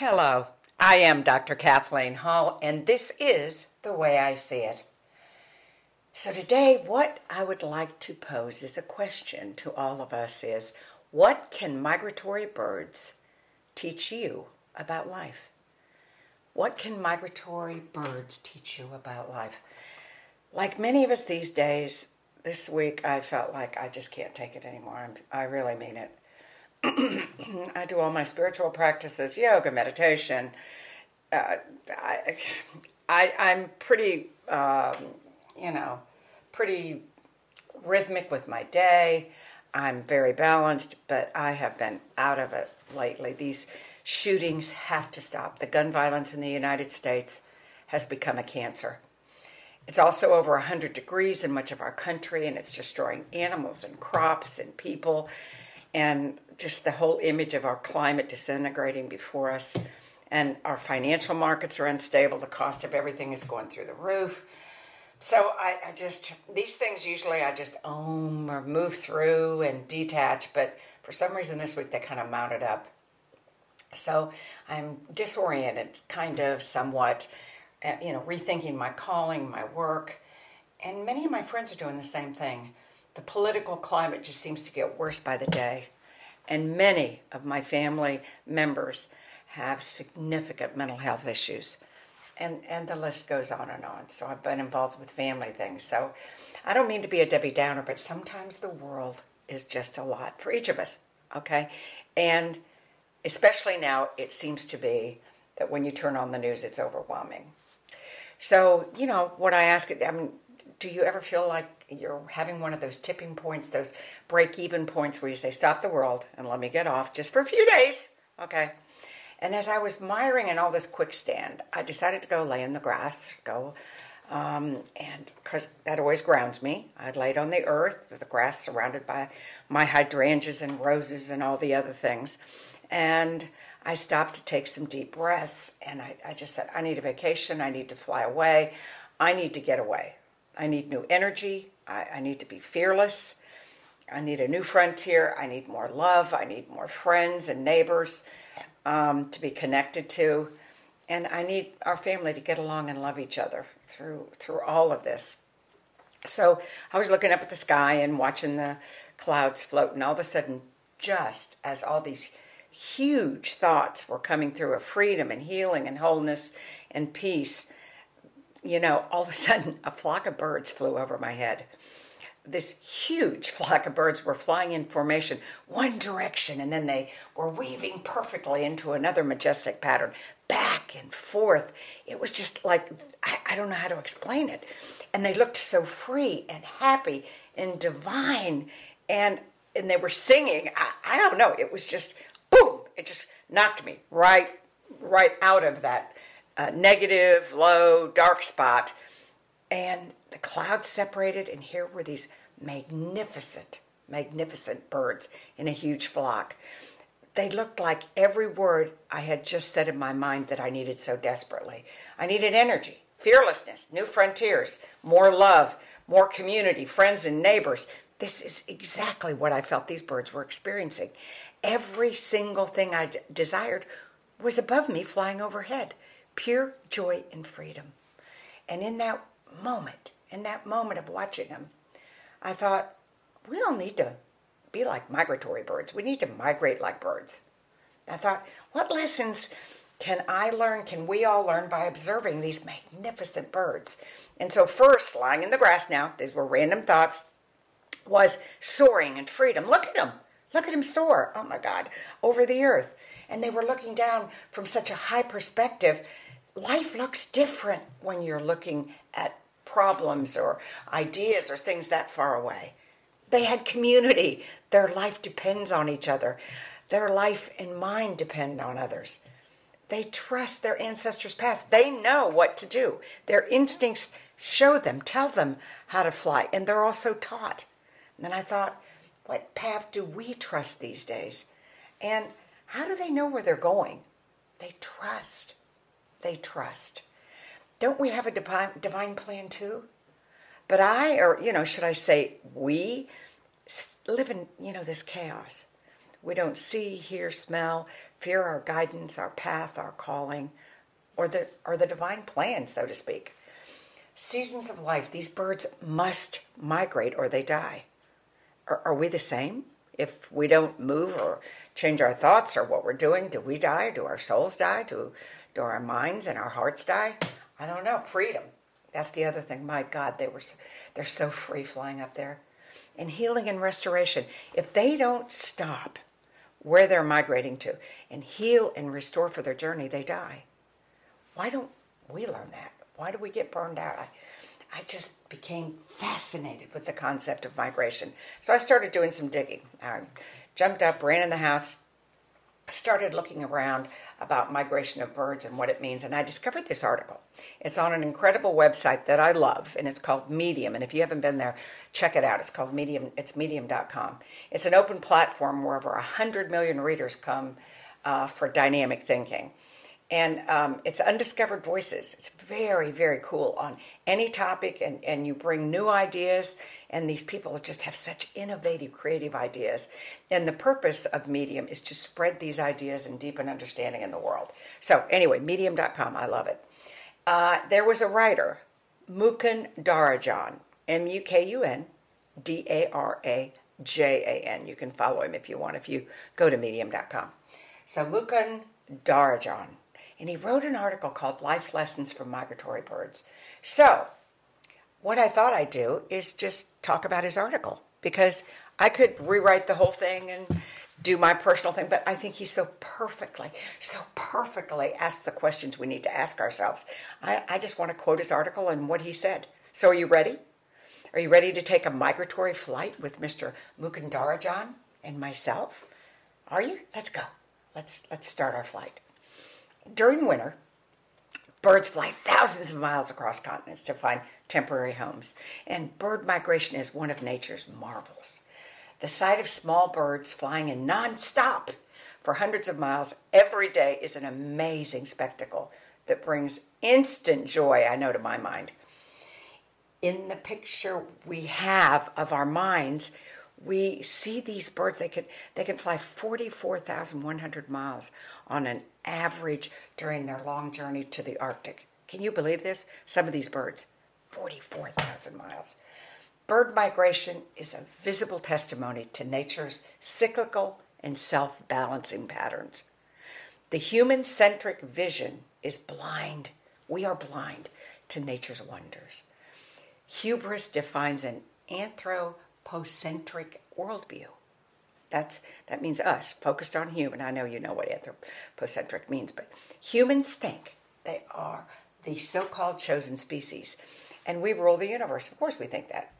Hello, I am Dr. Kathleen Hall, and this is The Way I See It. So, today, what I would like to pose as a question to all of us is what can migratory birds teach you about life? What can migratory birds teach you about life? Like many of us these days, this week I felt like I just can't take it anymore. i really mean it. I do all my spiritual practices, yoga, meditation. Uh, I, I, am pretty, um, you know, pretty rhythmic with my day. I'm very balanced, but I have been out of it lately. These shootings have to stop. The gun violence in the United States has become a cancer. It's also over 100 degrees in much of our country, and it's destroying animals and crops and people and just the whole image of our climate disintegrating before us. And our financial markets are unstable. The cost of everything is going through the roof. So I, I just, these things usually I just own or move through and detach, but for some reason this week they kind of mounted up. So I'm disoriented, kind of somewhat, uh, you know, rethinking my calling, my work. And many of my friends are doing the same thing the political climate just seems to get worse by the day. And many of my family members have significant mental health issues. And, and the list goes on and on. So I've been involved with family things. So I don't mean to be a Debbie Downer, but sometimes the world is just a lot for each of us. Okay? And especially now, it seems to be that when you turn on the news, it's overwhelming. So, you know, what I ask, I mean, do you ever feel like you're having one of those tipping points, those break even points where you say, stop the world and let me get off just for a few days? Okay. And as I was miring in all this quicksand, I decided to go lay in the grass, go, um, and because that always grounds me. I laid on the earth, the grass surrounded by my hydrangeas and roses and all the other things. And I stopped to take some deep breaths, and I, I just said, I need a vacation. I need to fly away. I need to get away. I need new energy. I, I need to be fearless. I need a new frontier. I need more love. I need more friends and neighbors um, to be connected to. And I need our family to get along and love each other through through all of this. So I was looking up at the sky and watching the clouds float, and all of a sudden, just as all these huge thoughts were coming through of freedom and healing and wholeness and peace, you know, all of a sudden a flock of birds flew over my head. This huge flock of birds were flying in formation, one direction, and then they were weaving perfectly into another majestic pattern, back and forth. It was just like, I, I don't know how to explain it. And they looked so free and happy and divine. And and they were singing. I, I don't know. It was just boom. It just knocked me right right out of that uh, negative, low, dark spot. And the clouds separated, and here were these magnificent, magnificent birds in a huge flock. They looked like every word I had just said in my mind that I needed so desperately. I needed energy, fearlessness, new frontiers, more love, more community, friends, and neighbors. This is exactly what I felt these birds were experiencing. Every single thing I desired was above me, flying overhead pure joy and freedom. And in that moment, in that moment of watching them, I thought, we don't need to be like migratory birds. We need to migrate like birds. I thought, what lessons can I learn, can we all learn by observing these magnificent birds? And so, first, lying in the grass now, these were random thoughts, was soaring and freedom. Look at them. Look at him soar. Oh my God, over the earth. And they were looking down from such a high perspective life looks different when you're looking at problems or ideas or things that far away. They had community. Their life depends on each other. Their life and mind depend on others. They trust their ancestors' past. They know what to do. Their instincts show them, tell them how to fly, and they're also taught. And then I thought, what path do we trust these days? And how do they know where they're going? They trust they trust. Don't we have a divine, plan too? But I, or, you know, should I say, we live in, you know, this chaos. We don't see, hear, smell, fear our guidance, our path, our calling, or the, or the divine plan, so to speak. Seasons of life, these birds must migrate or they die. Are, are we the same? If we don't move or change our thoughts or what we're doing, do we die? Do our souls die? Do, do our minds and our hearts die? I don't know. Freedom. That's the other thing. My God, they were they're so free flying up there. And healing and restoration. If they don't stop where they're migrating to and heal and restore for their journey, they die. Why don't we learn that? Why do we get burned out? I, I just became fascinated with the concept of migration. So I started doing some digging. I jumped up, ran in the house, started looking around about migration of birds and what it means, and I discovered this article. It's on an incredible website that I love, and it's called Medium. And if you haven't been there, check it out. It's called Medium. It's medium.com. It's an open platform where over 100 million readers come uh, for dynamic thinking and um, it's undiscovered voices. It's very very cool on any topic and, and you bring new ideas and these people just have such innovative creative ideas. And the purpose of medium is to spread these ideas and deepen understanding in the world. So anyway medium.com i love it. Uh, there was a writer mukun darajan m-u-k-u-n d-a-r-a-j-a-n you can follow him if you want if you go to medium.com so mukun darajan and he wrote an article called Life Lessons from Migratory Birds. So, what I thought I'd do is just talk about his article because I could rewrite the whole thing and do my personal thing, but I think he so perfectly, so perfectly asked the questions we need to ask ourselves. I, I just want to quote his article and what he said. So, are you ready? Are you ready to take a migratory flight with Mr. Mukundarajan and myself? Are you? Let's go. Let's let's start our flight. During winter, birds fly thousands of miles across continents to find temporary homes, and bird migration is one of nature's marvels. The sight of small birds flying in nonstop for hundreds of miles every day is an amazing spectacle that brings instant joy, I know, to my mind. In the picture we have of our minds, we see these birds they can they can fly 44,100 miles on an average during their long journey to the Arctic. Can you believe this? Some of these birds 44,000 miles. Bird migration is a visible testimony to nature's cyclical and self-balancing patterns. The human-centric vision is blind. We are blind to nature's wonders. Hubris defines an anthro anthropocentric worldview. That's that means us, focused on human. I know you know what anthropocentric means, but humans think they are the so-called chosen species, and we rule the universe. Of course, we think that.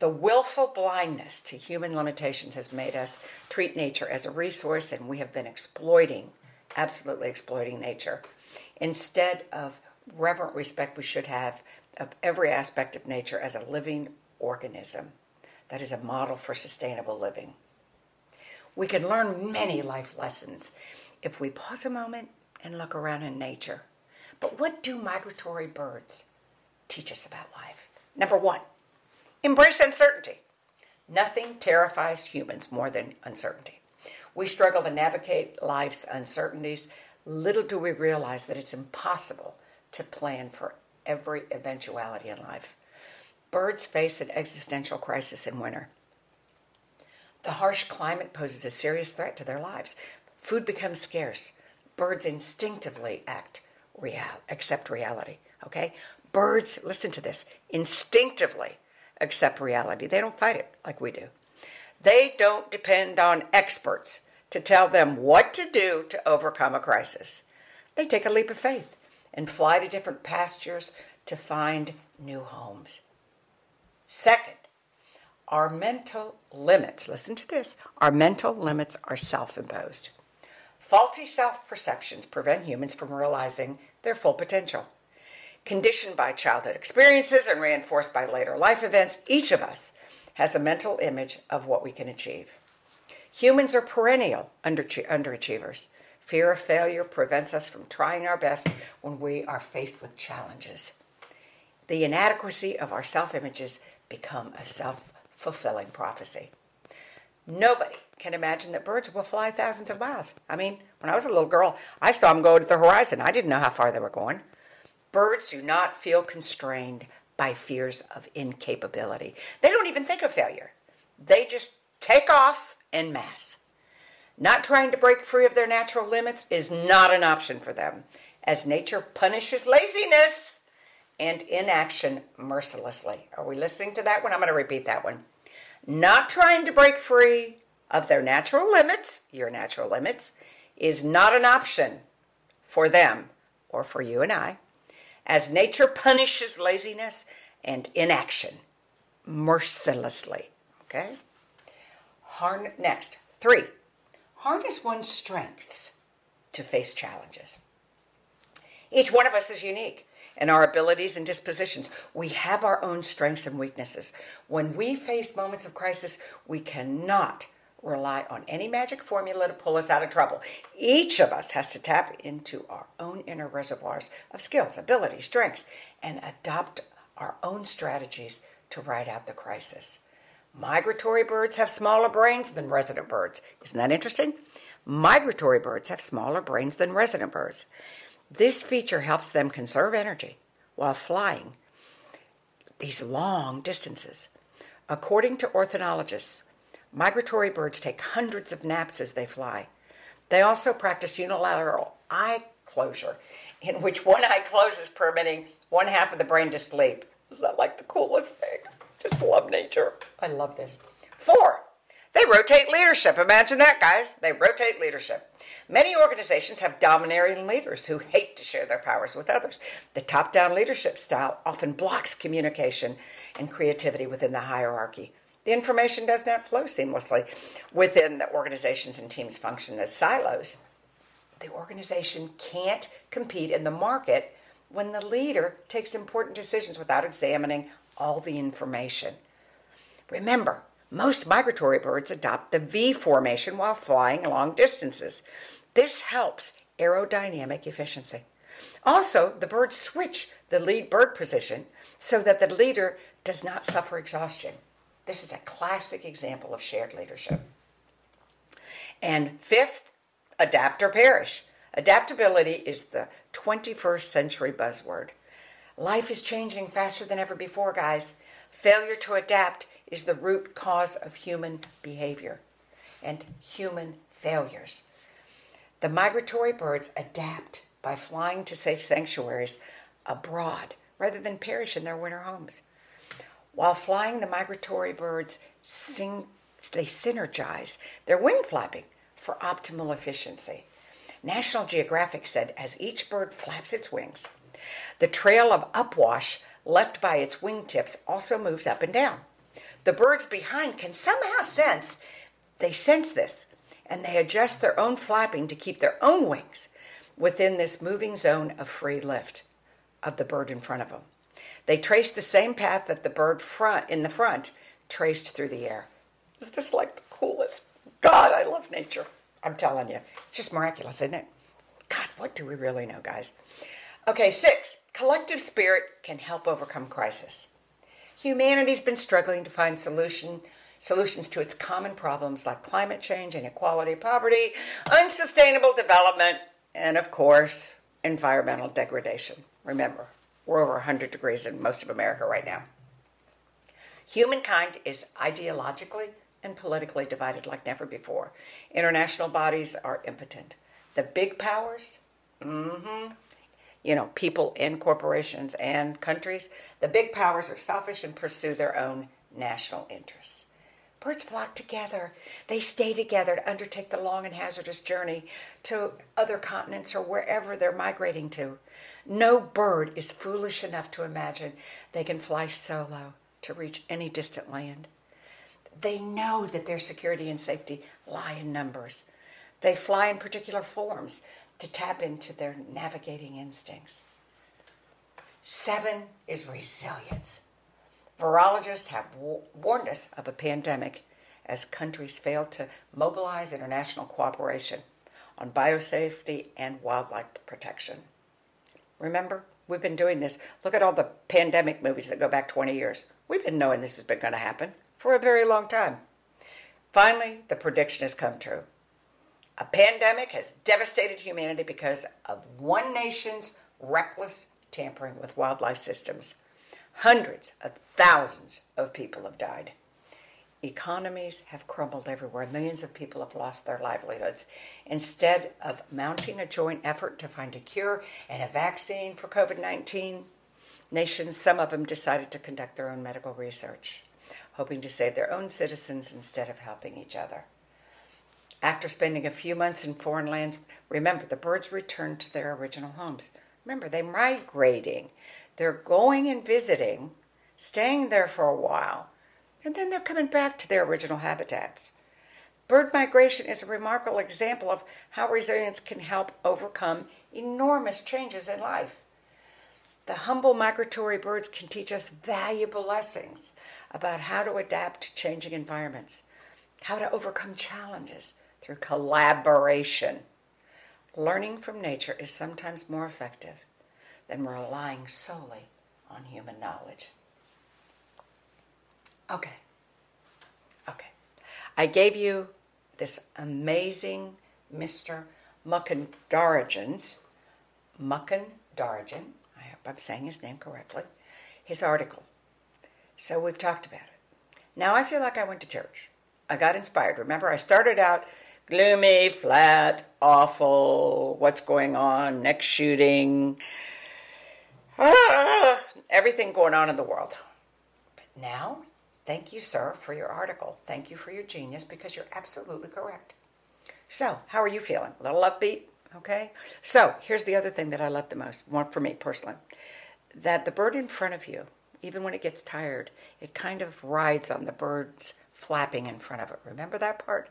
The willful blindness to human limitations has made us treat nature as a resource, and we have been exploiting, absolutely exploiting nature. Instead of reverent respect, we should have of every aspect of nature as a living organism that is a model for sustainable living. We can learn many life lessons if we pause a moment and look around in nature. But what do migratory birds teach us about life? Number one, embrace uncertainty. Nothing terrifies humans more than uncertainty. We struggle to navigate life's uncertainties. Little do we realize that it's impossible to plan for every eventuality in life. Birds face an existential crisis in winter. The harsh climate poses a serious threat to their lives. Food becomes scarce. Birds instinctively act real, accept reality. Okay? Birds, listen to this, instinctively accept reality. They don't fight it like we do. They don't depend on experts to tell them what to do to overcome a crisis. They take a leap of faith and fly to different pastures to find new homes. Second, our mental limits, listen to this, our mental limits are self imposed. Faulty self perceptions prevent humans from realizing their full potential. Conditioned by childhood experiences and reinforced by later life events, each of us has a mental image of what we can achieve. Humans are perennial underachievers. Fear of failure prevents us from trying our best when we are faced with challenges. The inadequacy of our self images become a self fulfilling prophecy. Nobody can imagine that birds will fly thousands of miles. I mean, when I was a little girl, I saw them go to the horizon. I didn't know how far they were going. Birds do not feel constrained by fears of incapability. They don't even think of failure. They just take off en masse. Not trying to break free of their natural limits is not an option for them, as nature punishes laziness and inaction mercilessly. Are we listening to that one? I'm going to repeat that one. Not trying to break free of their natural limits, your natural limits, is not an option for them or for you and I, as nature punishes laziness and inaction mercilessly. Okay? Harn- next, three, harness one's strengths to face challenges. Each one of us is unique in our abilities and dispositions. We have our own strengths and weaknesses. When we face moments of crisis, we cannot rely on any magic formula to pull us out of trouble. Each of us has to tap into our own inner reservoirs of skills, abilities, strengths, and adopt our own strategies to ride out the crisis. Migratory birds have smaller brains than resident birds. Isn't that interesting? Migratory birds have smaller brains than resident birds. This feature helps them conserve energy while flying these long distances. According to ornithologists, migratory birds take hundreds of naps as they fly. They also practice unilateral eye closure, in which one eye closes, permitting one half of the brain to sleep. Is that like the coolest thing? Just love nature. I love this. Four, they rotate leadership. Imagine that, guys. They rotate leadership. Many organizations have domineering leaders who hate to share their powers with others. The top down leadership style often blocks communication and creativity within the hierarchy. The information does not flow seamlessly within the organizations and teams function as silos. The organization can't compete in the market when the leader takes important decisions without examining all the information. Remember, most migratory birds adopt the V formation while flying long distances. This helps aerodynamic efficiency. Also, the birds switch the lead bird position so that the leader does not suffer exhaustion. This is a classic example of shared leadership. And fifth, adapt or perish. Adaptability is the 21st century buzzword. Life is changing faster than ever before, guys. Failure to adapt is the root cause of human behavior and human failures. The migratory birds adapt by flying to safe sanctuaries abroad rather than perish in their winter homes. While flying, the migratory birds sing, they synergize their wing flapping for optimal efficiency. National Geographic said as each bird flaps its wings, the trail of upwash left by its wingtips also moves up and down. The birds behind can somehow sense, they sense this, and they adjust their own flapping to keep their own wings within this moving zone of free lift of the bird in front of them. They trace the same path that the bird front in the front traced through the air. It's just like the coolest. God, I love nature. I'm telling you. It's just miraculous, isn't it? God, what do we really know, guys? Okay, six, collective spirit can help overcome crisis. Humanity's been struggling to find solution solutions to its common problems like climate change, inequality, poverty, unsustainable development, and of course, environmental degradation. Remember, we're over 100 degrees in most of America right now. Humankind is ideologically and politically divided like never before. International bodies are impotent. The big powers, mm-hmm, you know, people and corporations and countries, the big powers are selfish and pursue their own national interests. Birds flock together. They stay together to undertake the long and hazardous journey to other continents or wherever they're migrating to. No bird is foolish enough to imagine they can fly solo to reach any distant land. They know that their security and safety lie in numbers. They fly in particular forms to tap into their navigating instincts. Seven is resilience. Virologists have warned us of a pandemic as countries fail to mobilize international cooperation on biosafety and wildlife protection. Remember, we've been doing this. Look at all the pandemic movies that go back 20 years. We've been knowing this has been going to happen for a very long time. Finally, the prediction has come true. A pandemic has devastated humanity because of one nation's reckless tampering with wildlife systems. Hundreds of thousands of people have died. Economies have crumbled everywhere. Millions of people have lost their livelihoods. Instead of mounting a joint effort to find a cure and a vaccine for COVID 19, nations, some of them decided to conduct their own medical research, hoping to save their own citizens instead of helping each other. After spending a few months in foreign lands, remember the birds return to their original homes. Remember, they're migrating, they're going and visiting, staying there for a while, and then they're coming back to their original habitats. Bird migration is a remarkable example of how resilience can help overcome enormous changes in life. The humble migratory birds can teach us valuable lessons about how to adapt to changing environments, how to overcome challenges through collaboration. Learning from nature is sometimes more effective than relying solely on human knowledge. Okay. Okay. I gave you this amazing Mr. Muckendarajan's, Muckendarajan, I hope I'm saying his name correctly, his article. So we've talked about it. Now I feel like I went to church. I got inspired. Remember, I started out gloomy, flat, awful, what's going on, next shooting, ah, everything going on in the world. But now, thank you, sir, for your article. Thank you for your genius because you're absolutely correct. So, how are you feeling? A little upbeat? Okay. So, here's the other thing that I love the most, one for me personally that the bird in front of you, even when it gets tired, it kind of rides on the bird's flapping in front of it. Remember that part?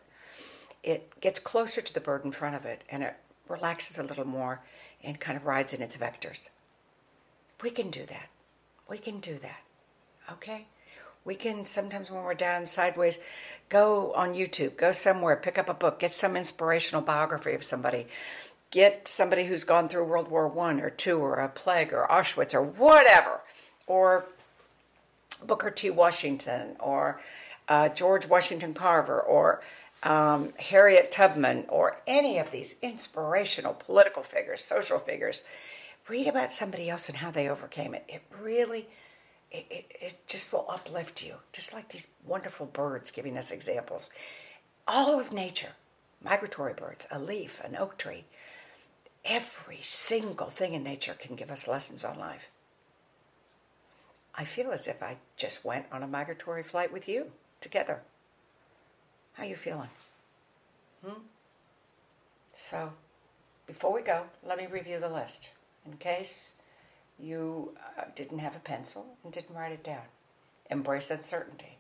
It gets closer to the bird in front of it and it relaxes a little more and kind of rides in its vectors. We can do that. We can do that. Okay? We can sometimes when we're down sideways, go on YouTube, go somewhere, pick up a book, get some inspirational biography of somebody. Get somebody who's gone through World War One or two or a plague or Auschwitz or whatever. Or Booker T. Washington or uh, George Washington Carver or um, Harriet Tubman, or any of these inspirational political figures, social figures, read about somebody else and how they overcame it. It really, it, it, it just will uplift you, just like these wonderful birds giving us examples. All of nature, migratory birds, a leaf, an oak tree, every single thing in nature can give us lessons on life. I feel as if I just went on a migratory flight with you together. How you feeling? Hmm? So, before we go, let me review the list in case you uh, didn't have a pencil and didn't write it down. Embrace uncertainty.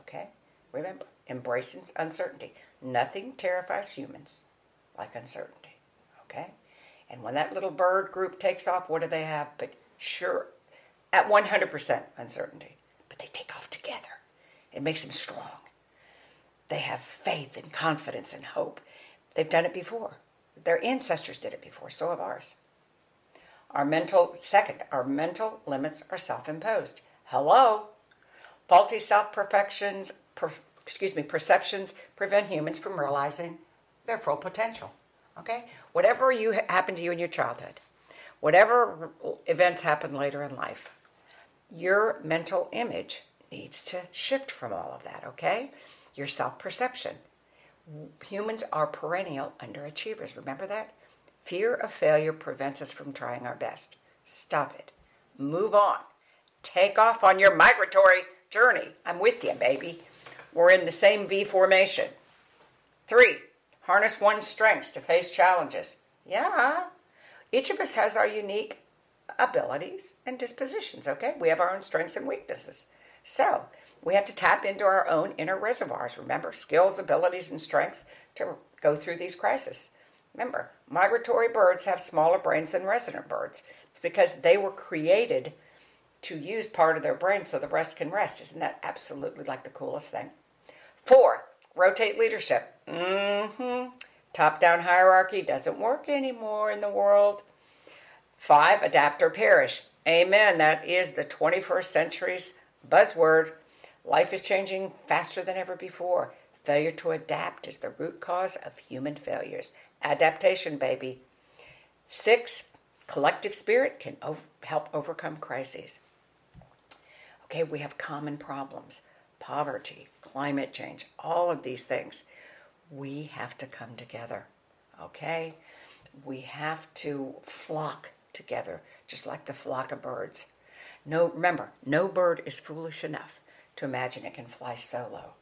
Okay? Remember, embracing uncertainty. Nothing terrifies humans like uncertainty. Okay? And when that little bird group takes off, what do they have? But sure, at 100% uncertainty. But they take off together. It makes them strong. They have faith and confidence and hope. They've done it before. Their ancestors did it before, so have ours. Our mental, second, our mental limits are self imposed. Hello? Faulty self perfections, per, excuse me, perceptions prevent humans from realizing their full potential. Okay? Whatever you happened to you in your childhood, whatever events happen later in life, your mental image needs to shift from all of that, okay? Your self perception. Humans are perennial underachievers. Remember that? Fear of failure prevents us from trying our best. Stop it. Move on. Take off on your migratory journey. I'm with you, baby. We're in the same V formation. Three, harness one's strengths to face challenges. Yeah, each of us has our unique abilities and dispositions, okay? We have our own strengths and weaknesses. So, we have to tap into our own inner reservoirs. Remember, skills, abilities, and strengths to go through these crises. Remember, migratory birds have smaller brains than resident birds. It's because they were created to use part of their brain so the rest can rest. Isn't that absolutely like the coolest thing? Four, rotate leadership. Mm-hmm. Top down hierarchy doesn't work anymore in the world. Five, adapt or perish. Amen. That is the 21st century's buzzword. Life is changing faster than ever before. Failure to adapt is the root cause of human failures. Adaptation, baby. Six, collective spirit can help overcome crises. Okay, we have common problems poverty, climate change, all of these things. We have to come together. Okay? We have to flock together, just like the flock of birds. No, remember, no bird is foolish enough to imagine it can fly solo.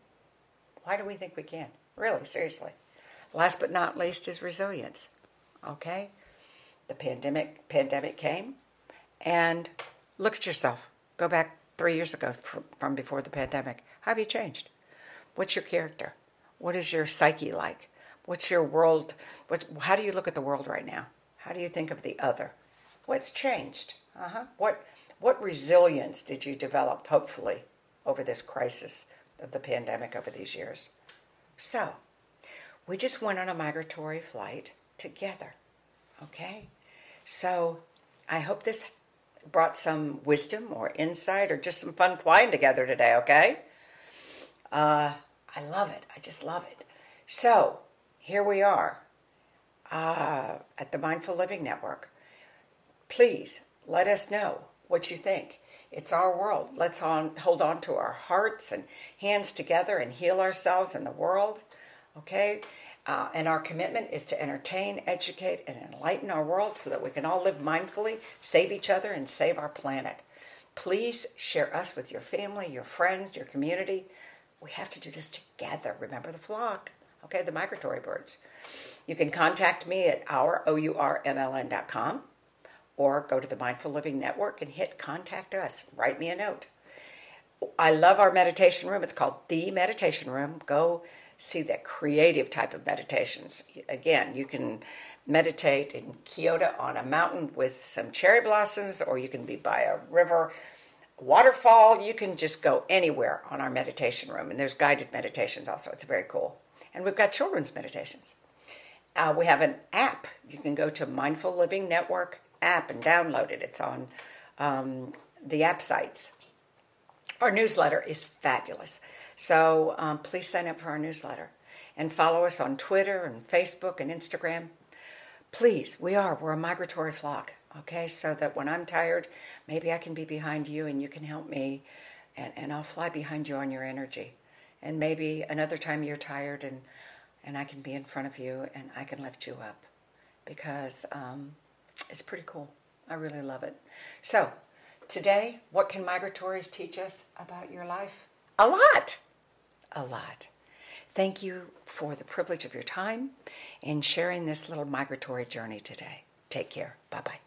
Why do we think we can? Really, seriously. Last but not least is resilience. Okay? The pandemic pandemic came and look at yourself. Go back 3 years ago from before the pandemic. How have you changed? What's your character? What is your psyche like? What's your world? What, how do you look at the world right now? How do you think of the other? What's changed? Uh-huh. What what resilience did you develop, hopefully, over this crisis of the pandemic over these years? So, we just went on a migratory flight together. Okay? So, I hope this brought some wisdom or insight or just some fun flying together today, okay? Uh, I love it. I just love it. So, here we are uh, at the Mindful Living Network. Please let us know what you think. It's our world. Let's on, hold on to our hearts and hands together and heal ourselves and the world. Okay? Uh, and our commitment is to entertain, educate, and enlighten our world so that we can all live mindfully, save each other, and save our planet. Please share us with your family, your friends, your community. We have to do this together. Remember the flock, okay? The migratory birds. You can contact me at our.our.mln.com or go to the Mindful Living Network and hit contact us. Write me a note. I love our meditation room. It's called The Meditation Room. Go see the creative type of meditations. Again, you can meditate in Kyoto on a mountain with some cherry blossoms, or you can be by a river, waterfall. You can just go anywhere on our meditation room. And there's guided meditations also. It's very cool. And we've got children's meditations. Uh, we have an app. You can go to Mindful Living Network app and download it. It's on um, the app sites. Our newsletter is fabulous. So um, please sign up for our newsletter and follow us on Twitter and Facebook and Instagram. Please, we are. We're a migratory flock, okay? So that when I'm tired, maybe I can be behind you and you can help me, and, and I'll fly behind you on your energy. And maybe another time you're tired and, and I can be in front of you and I can lift you up because um, it's pretty cool. I really love it. So, today, what can migratories teach us about your life? A lot. A lot. Thank you for the privilege of your time in sharing this little migratory journey today. Take care. Bye bye.